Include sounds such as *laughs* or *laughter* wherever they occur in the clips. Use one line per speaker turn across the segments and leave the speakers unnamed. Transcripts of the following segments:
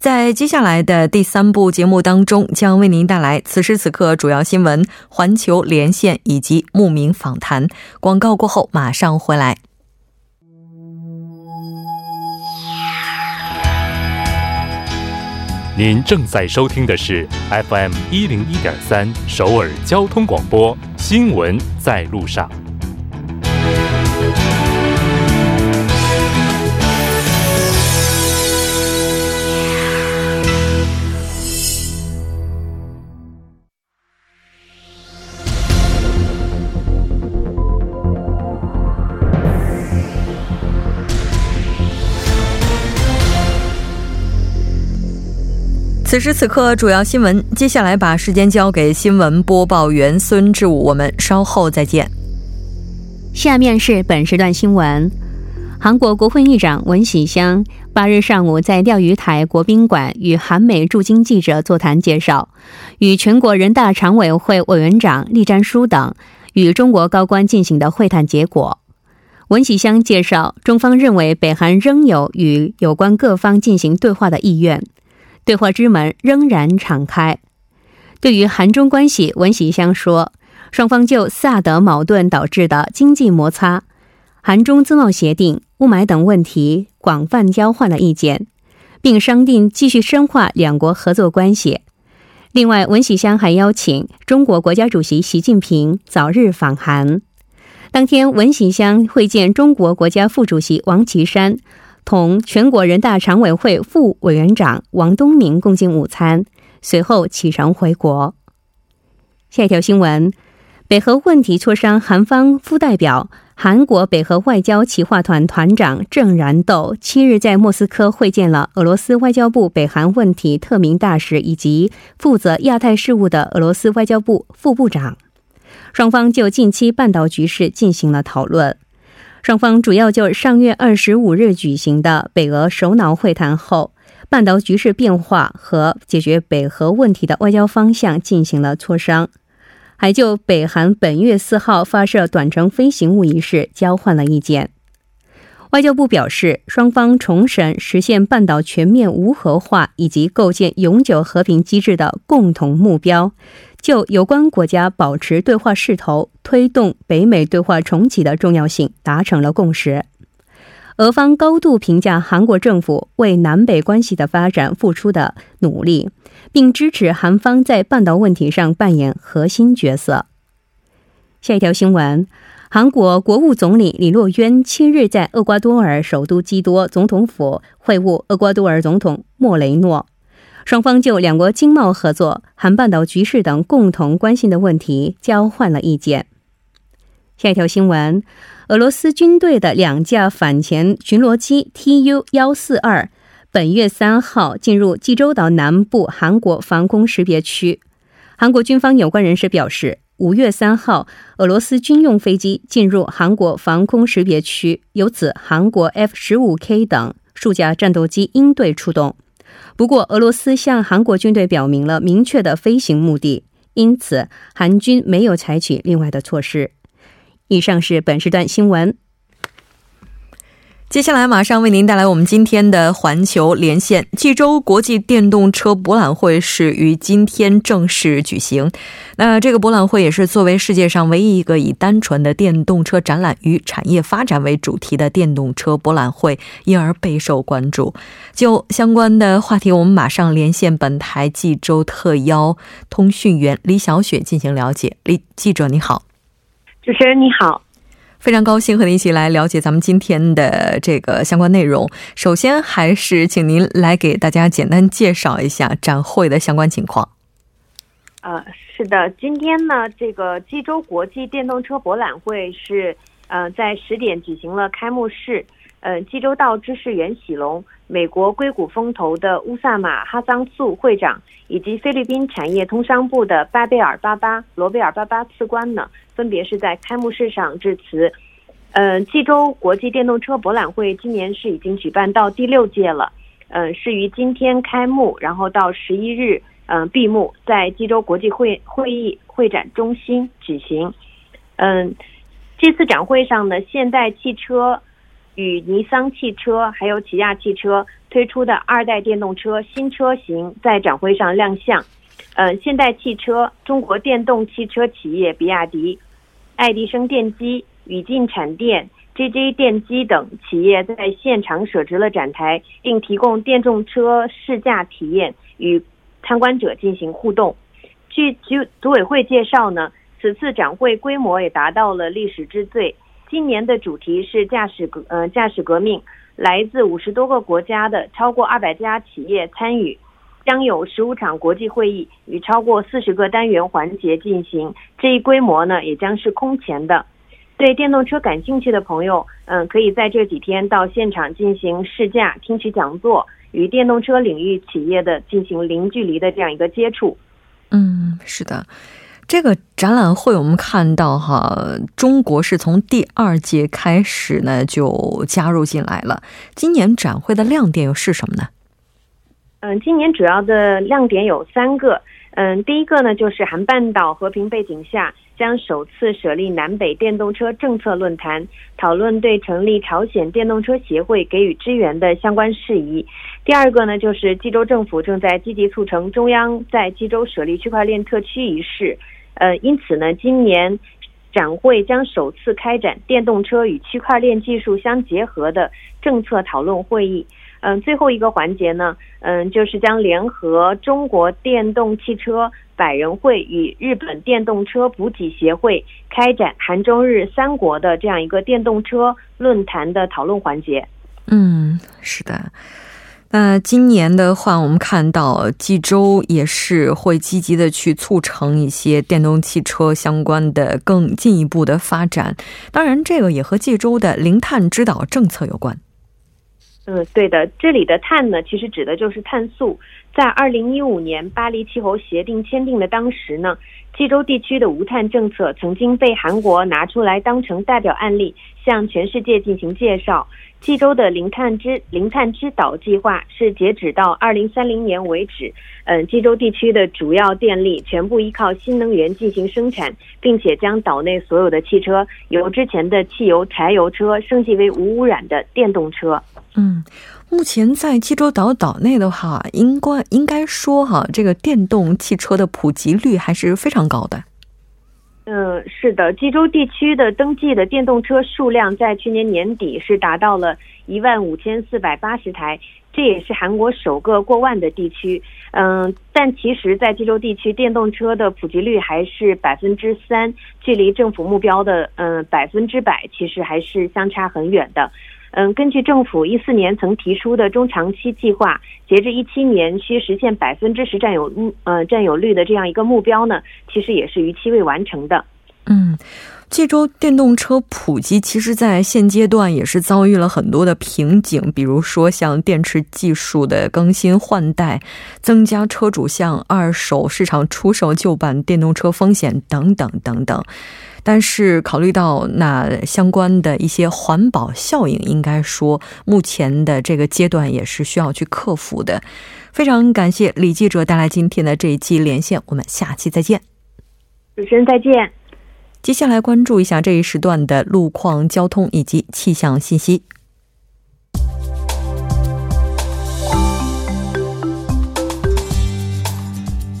在接下来的第三部节目当中，将为您带来此时此刻主要新闻、环球连线以及牧民访谈。广告过后马上回来。
您正在收听的是 FM 一零一点三首尔交通广播，新闻在路上。
此时此刻，主要新闻。接下来把时间交给新闻播报员孙志武，我们稍后再见。
下面是本时段新闻：韩国国会议长文喜香八日上午在钓鱼台国宾馆与韩美驻京记者座谈，介绍与全国人大常委会委员长栗战书等与中国高官进行的会谈结果。文喜香介绍，中方认为北韩仍有与有关各方进行对话的意愿。对话之门仍然敞开。对于韩中关系，文喜香说，双方就萨德矛盾导致的经济摩擦、韩中自贸协定、雾霾等问题广泛交换了意见，并商定继续深化两国合作关系。另外，文喜香还邀请中国国家主席习近平早日访韩。当天，文喜香会见中国国家副主席王岐山。同全国人大常委会副委员长王东明共进午餐，随后启程回国。下一条新闻：北核问题磋商，韩方副代表、韩国北核外交企划团团长郑然斗七日在莫斯科会见了俄罗斯外交部北韩问题特命大使以及负责亚太事务的俄罗斯外交部副部长，双方就近期半岛局势进行了讨论。双方主要就上月二十五日举行的北俄首脑会谈后半岛局势变化和解决北核问题的外交方向进行了磋商，还就北韩本月四号发射短程飞行物一事交换了意见。外交部表示，双方重申实现半岛全面无核化以及构建永久和平机制的共同目标。就有关国家保持对话势头、推动北美对话重启的重要性达成了共识。俄方高度评价韩国政府为南北关系的发展付出的努力，并支持韩方在半岛问题上扮演核心角色。下一条新闻：韩国国务总理李洛渊七日在厄瓜多尔首都基多总统府会晤厄瓜多尔总统莫雷诺。双方就两国经贸合作、韩半岛局势等共同关心的问题交换了意见。下一条新闻：俄罗斯军队的两架反潜巡逻机 Tu 幺四二本月三号进入济州岛南部韩国防空识别区。韩国军方有关人士表示，五月三号，俄罗斯军用飞机进入韩国防空识别区，由此韩国 F 十五 K 等数架战斗机应对出动。不过，俄罗斯向韩国军队表明了明确的飞行目的，因此韩军没有采取另外的措施。以上是本时段新闻。
接下来马上为您带来我们今天的环球连线。济州国际电动车博览会是于今天正式举行。那这个博览会也是作为世界上唯一一个以单纯的电动车展览与产业发展为主题的电动车博览会，因而备受关注。就相关的话题，我们马上连线本台济州特邀通讯员李小雪进行了解。李记者你好，
主持人你好。
非常高兴和您一起来了解咱们今天的这个相关内容。首先，还是请您来给大家简单介绍一下展会的相关情况。
呃，是的，今天呢，这个济州国际电动车博览会是呃在十点举行了开幕式。呃，济州道知事袁喜龙美国硅谷风投的乌萨马哈桑素会长，以及菲律宾产业通商部的巴贝尔巴巴罗贝尔巴巴次官呢，分别是在开幕式上致辞。呃，济州国际电动车博览会今年是已经举办到第六届了，嗯，是于今天开幕，然后到十一日，嗯，闭幕，在济州国际会会议会展中心举行。嗯，这次展会上呢，现代汽车。与尼桑汽车还有起亚汽车推出的二代电动车新车型在展会上亮相。呃，现代汽车、中国电动汽车企业比亚迪、爱迪生电机、宇进产电、JJ 电机等企业在现场设置了展台，并提供电动车试驾体验，与参观者进行互动。据组组委会介绍呢，此次展会规模也达到了历史之最。今年的主题是驾驶革呃驾驶革命，来自五十多个国家的超过二百家企业参与，将有十五场国际会议与超过四十个单元环节进行。这一规模呢，也将是空前的。对电动车感兴趣的朋友，嗯，可以在这几天到现场进行试驾、听取讲座，与电动车领域企业的进行零距离的这样一个接触。
嗯，是的。这个展览会，我们看到哈，中国是从第二届开始呢就加入进来了。今年展会的亮点又是什么呢？
嗯，今年主要的亮点有三个。嗯，第一个呢就是韩半岛和平背景下将首次设立南北电动车政策论坛，讨论对成立朝鲜电动车协会给予支援的相关事宜。第二个呢就是济州政府正在积极促成中央在济州设立区块链特区一事。呃，因此呢，今年展会将首次开展电动车与区块链技术相结合的政策讨论会议。嗯，最后一个环节呢，嗯，就是将联合中国电动汽车百人会与日本电动车补给协会开展韩中日三国的这样一个电动车论坛的讨论环节。
嗯，是的。那今年的话，我们看到济州也是会积极的去促成一些电动汽车相关的更进一步的发展。当然，这个也和济州的零碳指导政策有关。
嗯，对的，这里的碳呢，其实指的就是碳素。在二零一五年巴黎气候协定签订的当时呢，济州地区的无碳政策曾经被韩国拿出来当成代表案例，向全世界进行介绍。济州的零碳之零碳之岛计划是截止到二零三零年为止，嗯，济州地区的主要电力全部依靠新能源进行生产，并且将岛内所有的汽车由之前的汽油、柴油车升级为无污染的电动车。
嗯，目前在济州岛岛内的话，应该应该说哈，这个电动汽车的普及率还是非常高的。
嗯，是的，济州地区的登记的电动车数量在去年年底是达到了一万五千四百八十台，这也是韩国首个过万的地区。嗯，但其实，在济州地区，电动车的普及率还是百分之三，距离政府目标的嗯百分之百，其实还是相差很远的。嗯，根据政府一四年曾提出的中长期计划，截至一七年需实现百分之十占有呃占有率的这样一个目标呢，其实也是逾期未完成的。
嗯，这周电动车普及，其实在现阶段也是遭遇了很多的瓶颈，比如说像电池技术的更新换代，增加车主向二手市场出售旧版电动车风险等等等等。但是考虑到那相关的一些环保效应，应该说目前的这个阶段也是需要去克服的。非常感谢李记者带来今天的这一期连线，我们下期再见。
主持人再见。
接下来关注一下这一时段的路况、交通以及气象信息。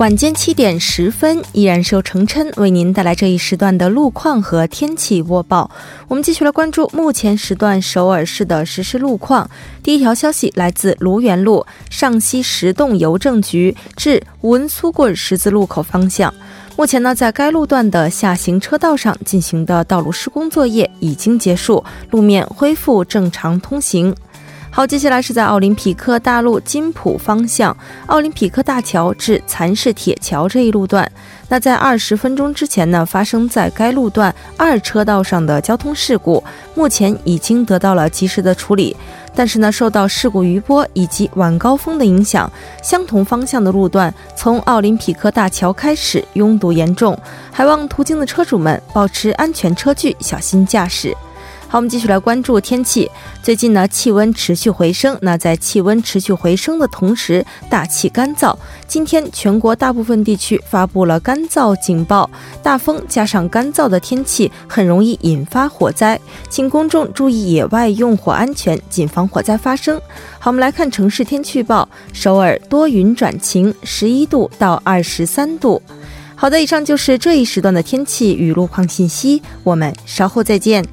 晚间七点十分，依然是由程琛为您带来这一时段的路况和天气播报。我们继续来关注目前时段首尔市的实时路况。第一条消息来自卢园路上西十洞邮政局至文苏棍十字路口方向。目前呢，在该路段的下行车道上进行的道路施工作业已经结束，路面恢复正常通行。
好，接下来是在奥林匹克大路金浦方向奥林匹克大桥至蚕市铁桥这一路段。那在二十分钟之前呢，发生在该路段二车道上的交通事故，目前已经得到了及时的处理。但是呢，受到事故余波以及晚高峰的影响，相同方向的路段从奥林匹克大桥开始拥堵严重，还望途经的车主们保持安全车距，小心驾驶。好，我们继续来关注天气。最近呢，气温持续回升。那在气温持续回升的同时，大气干燥。今天全国大部分地区发布了干燥警报，大风加上干燥的天气，很容易引发火灾，请公众注意野外用火安全，谨防火灾发生。好，我们来看城市天气预报：首尔多云转晴，十一度到二十三度。好的，以上就是这一时段的天气与路况信息。我们稍后再见。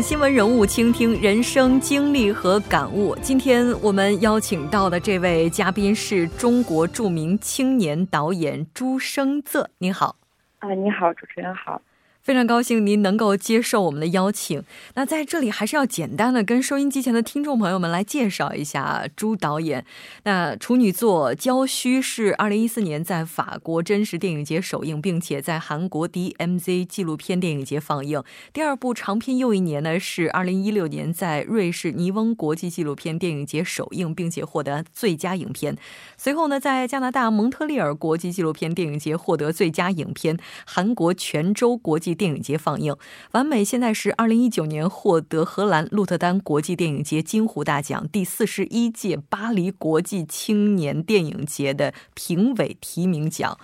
新闻人物，倾听人生经历和感悟。今天我们邀请到的这位嘉宾是中国著名青年导演朱生泽。您好，
啊，你好，主持人好。
非常高兴您能够接受我们的邀请。那在这里还是要简单的跟收音机前的听众朋友们来介绍一下朱导演。那处女作《郊区》是二零一四年在法国真实电影节首映，并且在韩国 DMZ 纪录片电影节放映。第二部长片《又一年》呢是二零一六年在瑞士尼翁国际纪录片电影节首映，并且获得最佳影片。随后呢，在加拿大蒙特利尔国际纪录片电影节获得最佳影片，韩国泉州国际。电影节放映完美，现在是二零一九年获得荷兰鹿特丹国际电影节金虎大奖、第四十一届巴黎国际青年电影节的评委提名奖。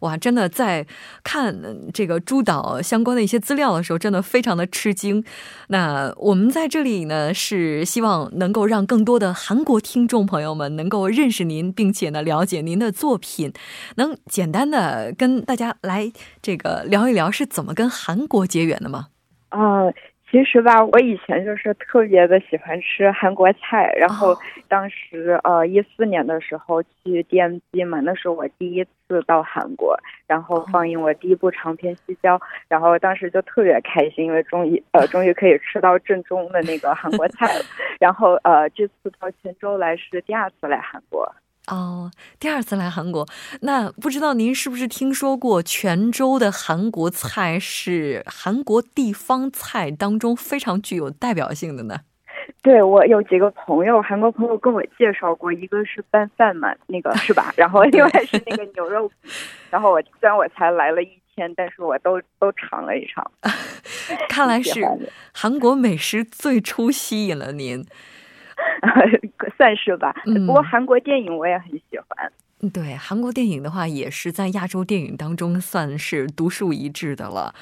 哇，真的在看这个朱导相关的一些资料的时候，真的非常的吃惊。那我们在这里呢，是希望能够让更多的韩国听众朋友们能够认识您，并且呢了解您的作品。能简单的跟大家来这个聊一聊是怎么跟。韩国结缘的吗？
啊，其实吧，我以前就是特别的喜欢吃韩国菜，然后当时呃一四年的时候去 DMG 嘛，那是我第一次到韩国，然后放映我第一部长片《西郊》，然后当时就特别开心，因为终于呃 *laughs* 终于可以吃到正宗的那个韩国菜了。然后呃这次到泉州来是第二次来韩国。
哦，第二次来韩国，那不知道您是不是听说过泉州的韩国菜是韩国地方菜当中非常具有代表性的呢？*laughs*
对，我有几个朋友，韩国朋友跟我介绍过，一个是拌饭嘛，那个是吧？*laughs* 然后另外是那个牛肉，然后我虽然我才来了一天，但是我都都尝了一尝。*laughs*
看来是韩国美食最初吸引了您。*laughs*
算是吧，不过韩国电影我也很喜欢。
对，韩国电影的话，也是在亚洲电影当中算是独树一帜的了。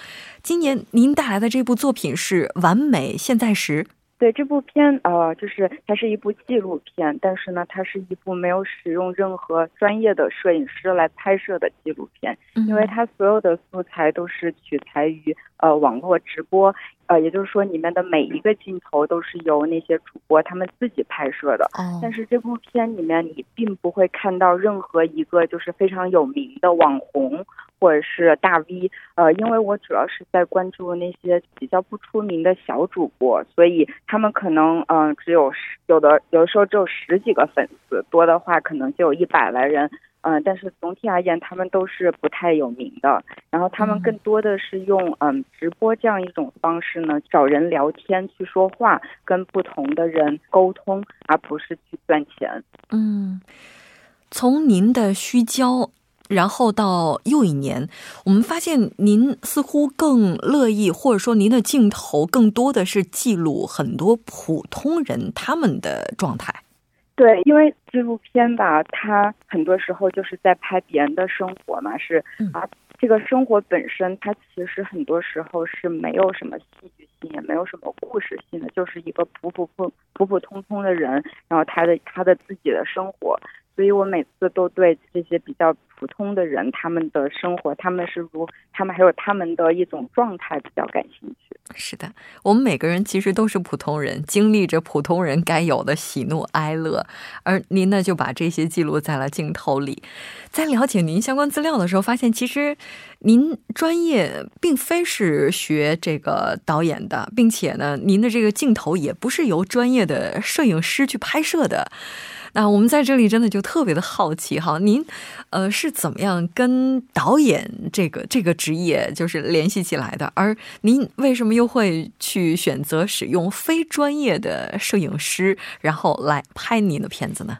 今年您带来的这部作品是《完美现在时》。
对这部片，呃，就是它是一部纪录片，但是呢，它是一部没有使用任何专业的摄影师来拍摄的纪录片，因为它所有的素材都是取材于呃网络直播，呃，也就是说里面的每一个镜头都是由那些主播他们自己拍摄的。但是这部片里面你并不会看到任何一个就是非常有名的网红。或者是大 V，呃，因为我主要是在关注那些比较不出名的小主播，所以他们可能嗯只有十，有的有的时候只有十几个粉丝，多的话可能就有一百来人，嗯，但是总体而言他们都是不太有名的，然后他们更多的是用嗯直播这样一种方式呢，找人聊天去说话，跟不同的人沟通，而不是去赚钱。
嗯，从您的虚焦。然后到又一年，我们发现您似乎更乐意，或者说您的镜头更多的是记录很多普通人他们的状态。
对，因为纪录片吧，它很多时候就是在拍别人的生活嘛，是啊，这个生活本身，它其实很多时候是没有什么戏剧性，也没有什么故事性的，就是一个普普普普普通通的人，然后他的他的自己的生活。所以我每次都对这些比较普通的人，他们的生活，他们是如，他们还有他们的一种状态比较感兴趣。
是的，我们每个人其实都是普通人，经历着普通人该有的喜怒哀乐。而您呢，就把这些记录在了镜头里。在了解您相关资料的时候，发现其实您专业并非是学这个导演的，并且呢，您的这个镜头也不是由专业的摄影师去拍摄的。那我们在这里真的就特别的好奇哈，您，呃，是怎么样跟导演这个这个职业就是联系起来的？而您为什么又会去选择使用非专业的摄影师，然后来拍您的片子呢？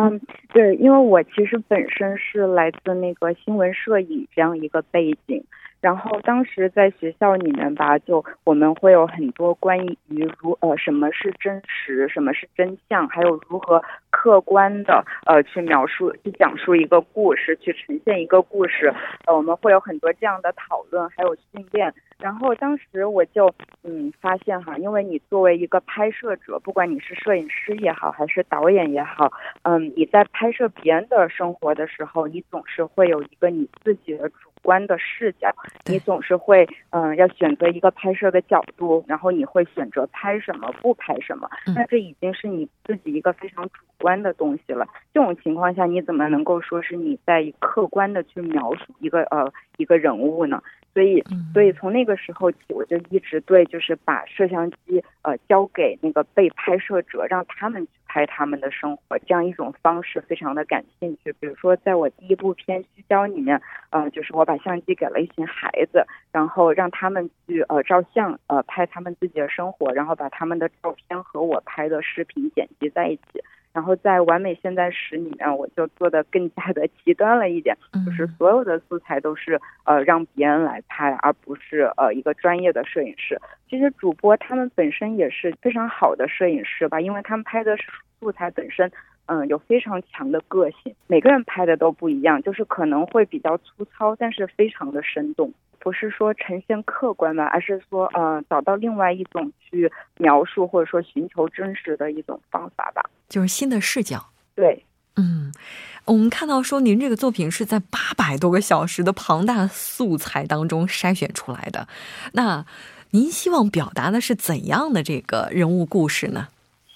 嗯，对，因为我其实本身是来自那个新闻摄影这样一个背景。然后当时在学校里面吧，就我们会有很多关于如呃什么是真实，什么是真相，还有如何客观的呃去描述、去讲述一个故事，去呈现一个故事。呃，我们会有很多这样的讨论，还有训练。然后当时我就嗯发现哈，因为你作为一个拍摄者，不管你是摄影师也好，还是导演也好，嗯，你在拍摄别人的生活的时候，你总是会有一个你自己的主观的视角，你总是会嗯要选择一个拍摄的角度，然后你会选择拍什么不拍什么，那这已经是你自己一个非常主观的东西了。这种情况下，你怎么能够说是你在客观的去描述一个呃一个人物呢？所以，所以从那个时候起，我就一直对就是把摄像机呃交给那个被拍摄者，让他们去拍他们的生活，这样一种方式非常的感兴趣。比如说，在我第一部片《虚焦》里面，呃，就是我把相机给了一群孩子，然后让他们去呃照相，呃拍他们自己的生活，然后把他们的照片和我拍的视频剪辑在一起。然后在完美现在时里面，我就做的更加的极端了一点，就是所有的素材都是呃让别人来拍，而不是呃一个专业的摄影师。其实主播他们本身也是非常好的摄影师吧，因为他们拍的素材本身嗯有非常强的个性，每个人拍的都不一样，就是可能会比较粗糙，但是非常的生动。不是说呈现客观吧，而是说呃找到另外一种去描述或者说寻求真实的一种方法吧，
就是新的视角。
对，
嗯，我们看到说您这个作品是在八百多个小时的庞大素材当中筛选出来的，那您希望表达的是怎样的这个人物故事呢？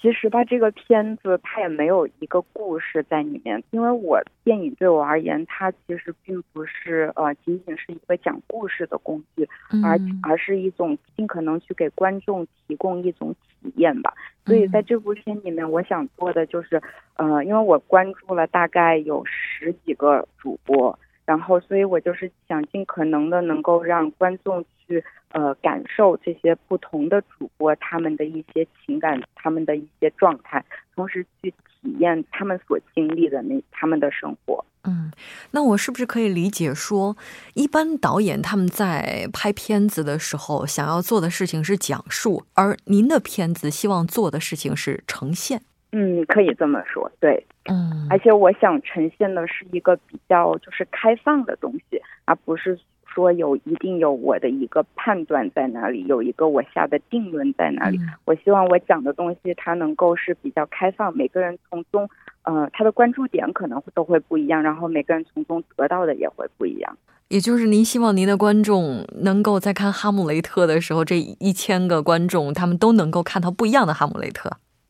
其实吧，这个片子它也没有一个故事在里面，因为我电影对我而言，它其实并不是呃仅仅是一个讲故事的工具，而而是一种尽可能去给观众提供一种体验吧。所以在这部片里面，我想做的就是，呃，因为我关注了大概有十几个主播。然后，所以我就是想尽可能的能够让观众去呃感受这些不同的主播他们的一些情感，他们的一些状态，同时去体验他们所经历的那他们的生活。
嗯，那我是不是可以理解说，一般导演他们在拍片子的时候，想要做的事情是讲述，而您的片子希望做的事情是呈现？
嗯，可以这么说，对。
嗯，
而且我想呈现的是一个比较就是开放的东西，而不是说有一定有我的一个判断在哪里，有一个我下的定论在哪里。我希望我讲的东西它能够是比较开放，每个人从中，呃，他的关注点可能都会不一样，然后每个人从中得到的也会不一样。
也就是您希望您的观众能够在看《哈姆雷特》的时候，这一千个观众他们都能够看到不一样的哈姆雷特。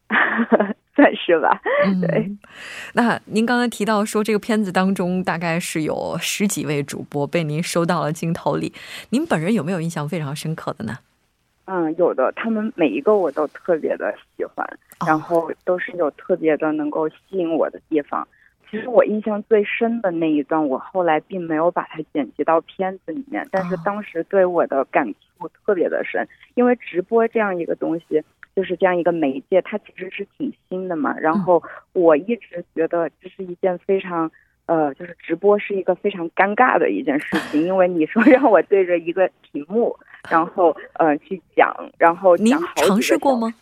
*laughs*
算是吧，对。
那您刚才提到说，这个片子当中大概是有十几位主播被您收到了镜头里，您本人有没有印象非常深刻的呢？
嗯，有的，他们每一个我都特别的喜欢，然后都是有特别的能够吸引我的地方。其实我印象最深的那一段，我后来并没有把它剪辑到片子里面，但是当时对我的感触特别的深，因为直播这样一个东西。就是这样一个媒介，它其实是挺新的嘛。然后我一直觉得这是一件非常，呃，就是直播是一个非常尴尬的一件事情，因为你说 *laughs* 让我对着一个屏幕，然后呃去讲，然后
您尝试过吗？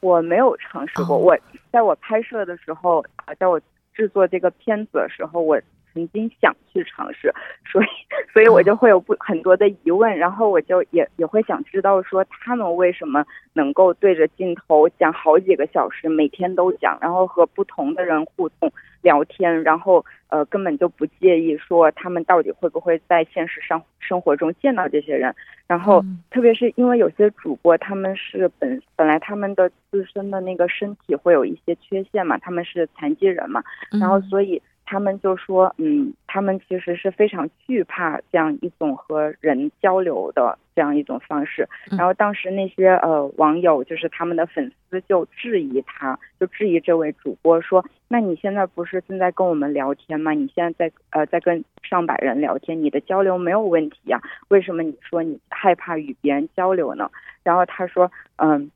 我没有尝试过。我在我拍摄的时候，在我制作这个片子的时候，我曾经想去尝试，*laughs* 所以所以我就会有不很多的疑问，然后我就也也会想知道说他们为什么能够对着镜头讲好几个小时，每天都讲，然后和不同的人互动聊天，然后呃根本就不介意说他们到底会不会在现实上生活中见到这些人，然后特别是因为有些主播他们是本本来他们的自身的那个身体会有一些缺陷嘛，他们是残疾人嘛，然后所以。他们就说，嗯，他们其实是非常惧怕这样一种和人交流的这样一种方式。然后当时那些呃网友，就是他们的粉丝，就质疑他，就质疑这位主播说：“那你现在不是正在跟我们聊天吗？你现在在呃在跟上百人聊天，你的交流没有问题呀？为什么你说你害怕与别人交流呢？”然后他说：“嗯，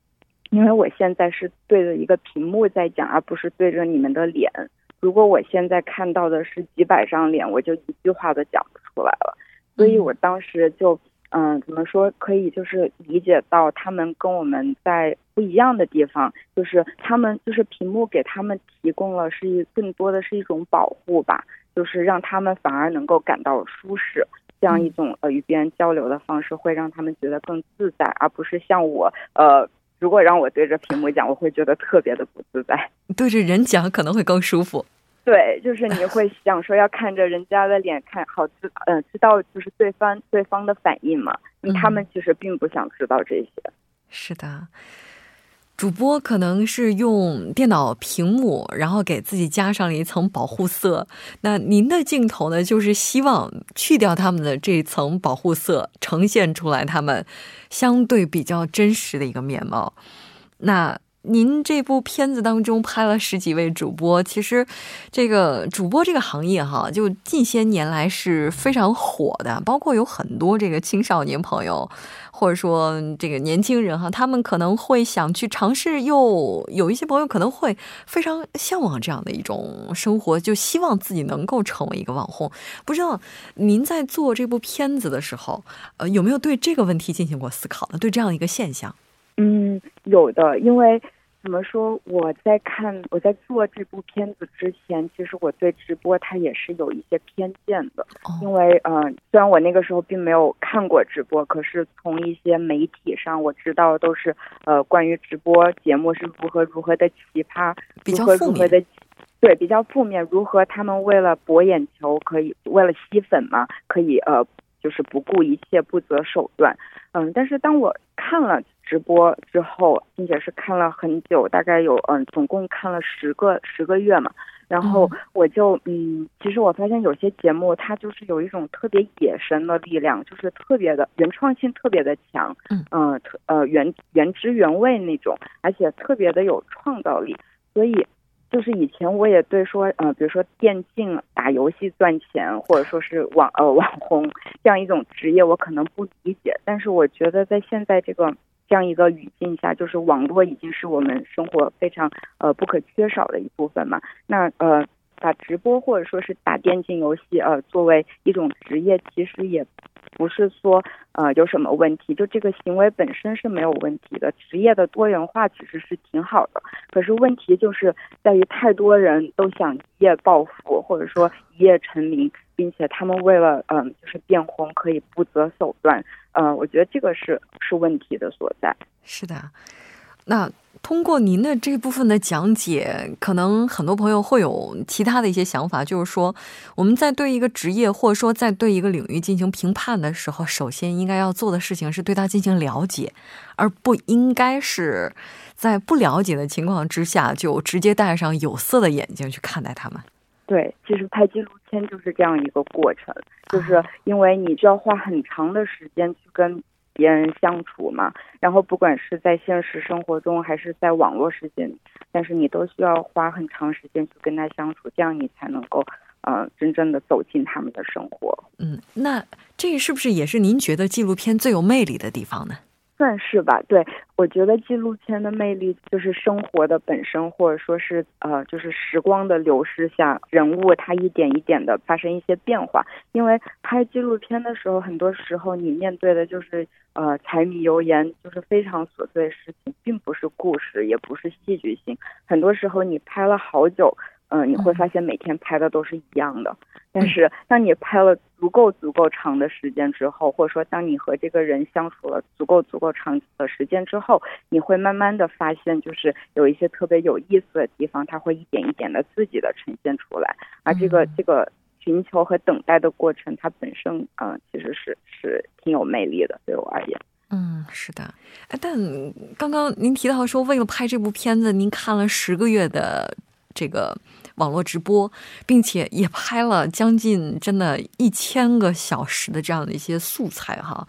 因为我现在是对着一个屏幕在讲，而不是对着你们的脸。”如果我现在看到的是几百张脸，我就一句话都讲不出来了。所以我当时就，嗯，怎么说，可以就是理解到他们跟我们在不一样的地方，就是他们就是屏幕给他们提供了是一更多的是一种保护吧，就是让他们反而能够感到舒适，这样一种呃与别人交流的方式会让他们觉得更自在，而不是像我呃。如果让我对着屏幕讲，我会觉得特别的不自在。
对着人讲可能会更舒服。
对，就是你会想说要看着人家的脸看好知，嗯，知道就是对方对方的反应嘛。他们其实并不想知道这些。
是的。主播可能是用电脑屏幕，然后给自己加上了一层保护色。那您的镜头呢，就是希望去掉他们的这一层保护色，呈现出来他们相对比较真实的一个面貌。那。您这部片子当中拍了十几位主播，其实这个主播这个行业哈，就近些年来是非常火的，包括有很多这个青少年朋友，或者说这个年轻人哈，他们可能会想去尝试，又有一些朋友可能会非常向往这样的一种生活，就希望自己能够成为一个网红。不知道您在做这部片子的时候，呃，有没有对这个问题进行过思考呢？对这样一个现象？
嗯，有的，因为怎么说，我在看我在做这部片子之前，其实我对直播它也是有一些偏见的，因为嗯，虽然我那个时候并没有看过直播，可是从一些媒体上我知道都是呃关于直播节目是如何如何的奇葩，如何如何的对比较负面，如何他们为了博眼球可以为了吸粉嘛，可以呃就是不顾一切不择手段，嗯，但是当我看了。直播之后，并且是看了很久，大概有嗯，总共看了十个十个月嘛。然后我就嗯，其实我发现有些节目它就是有一种特别野生的力量，就是特别的原创性特别的强，嗯，特呃原原汁原味那种，而且特别的有创造力。所以就是以前我也对说，呃，比如说电竞打游戏赚钱，或者说是网呃网红这样一种职业，我可能不理解。但是我觉得在现在这个。这样一个语境下，就是网络已经是我们生活非常呃不可缺少的一部分嘛。那呃，把直播或者说是打电竞游戏呃作为一种职业，其实也不是说呃有什么问题，就这个行为本身是没有问题的。职业的多元化其实是挺好的，可是问题就是在于太多人都想一夜暴富，或者说一夜成名。并且他们为了嗯，就是变红，可以不择手段，嗯，我觉得这个是是问题的所在。
是的，那通过您的这部分的讲解，可能很多朋友会有其他的一些想法，就是说我们在对一个职业或者说在对一个领域进行评判的时候，首先应该要做的事情是对它进行了解，而不应该是在不了解的情况之下就直接戴上有色的眼镜去看待他们。
对，其实拍纪录片就是这样一个过程，就是因为你需要花很长的时间去跟别人相处嘛，然后不管是在现实生活中还是在网络世界里，但是你都需要花很长时间去跟他相处，这样你才能够，呃，真正的走进他们的生活。
嗯，那这是不是也是您觉得纪录片最有魅力的地方呢？
算是吧，对我觉得纪录片的魅力就是生活的本身，或者说是呃，就是时光的流逝下，人物他一点一点的发生一些变化。因为拍纪录片的时候，很多时候你面对的就是呃柴米油盐，就是非常琐碎的事情，并不是故事，也不是戏剧性。很多时候你拍了好久。嗯，你会发现每天拍的都是一样的。但是当你拍了足够足够长的时间之后，或者说当你和这个人相处了足够足够长的时间之后，你会慢慢的发现，就是有一些特别有意思的地方，它会一点一点的自己的呈现出来。而这个这个寻求和等待的过程，它本身嗯，其实是是挺有魅力的，对我而言。
嗯，是的。哎，但刚刚您提到说，为了拍这部片子，您看了十个月的这个。网络直播，并且也拍了将近真的一千个小时的这样的一些素材哈。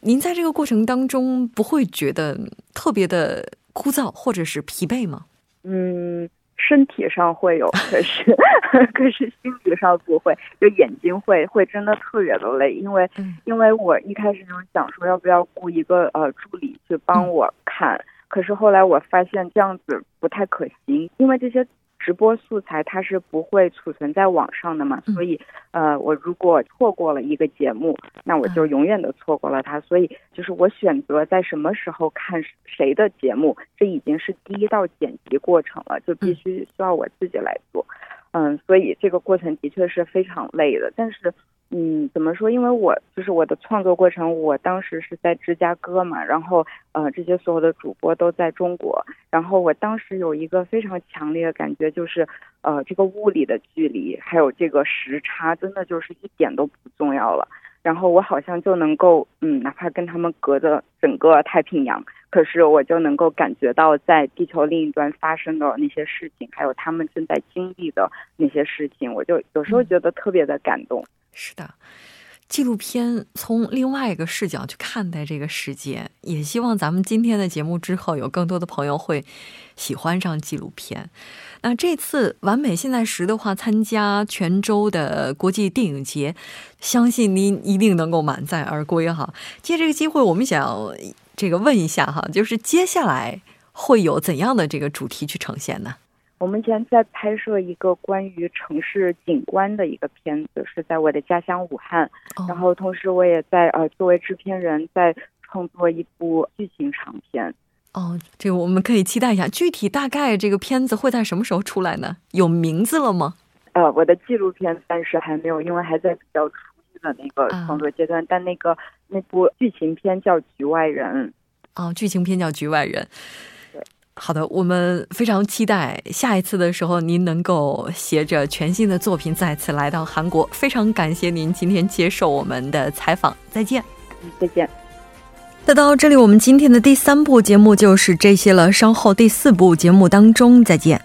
您在这个过程当中不会觉得特别的枯燥或者是疲惫吗？
嗯，身体上会有，*laughs* 可是 *laughs* 可是心理上不会，就眼睛会会真的特别的累，因为因为我一开始就想说要不要雇一个呃助理去帮我看，可是后来我发现这样子不太可行，因为这些。直播素材它是不会储存在网上的嘛，所以，呃，我如果错过了一个节目，那我就永远的错过了它。所以，就是我选择在什么时候看谁的节目，这已经是第一道剪辑过程了，就必须需要我自己来做。嗯，所以这个过程的确是非常累的，但是。嗯，怎么说？因为我就是我的创作过程，我当时是在芝加哥嘛，然后呃，这些所有的主播都在中国，然后我当时有一个非常强烈的感觉，就是呃，这个物理的距离还有这个时差，真的就是一点都不重要了。然后我好像就能够，嗯，哪怕跟他们隔着整个太平洋，可是我就能够感觉到在地球另一端发生的那些事情，还有他们正在经历的那些事情，我就有时候觉得特别的感动。
是的，纪录片从另外一个视角去看待这个世界，也希望咱们今天的节目之后，有更多的朋友会喜欢上纪录片。那这次完美现在时的话，参加泉州的国际电影节，相信您一定能够满载而归哈。借这个机会，我们想这个问一下哈，就是接下来会有怎样的这个主题去呈现呢？
我目前在拍摄一个关于城市景观的一个片子，是在我的家乡武汉。然后同时我也在呃作为制片人，在创作一部剧情长片。
哦，这个我们可以期待一下。具体大概这个片子会在什么时候出来呢？有名字了吗？
呃，我的纪录片暂时还没有，因为还在比较初期的那个创作阶段。但那个那部剧情片叫《局外人》。
哦，剧情片叫《局外人》。好的，我们非常期待下一次的时候，您能够携着全新的作品再次来到韩国。非常感谢您今天接受我们的采访，再见。
再见。
那到这里，我们今天的第三部节目就是这些了。稍后第四部节目当中再见。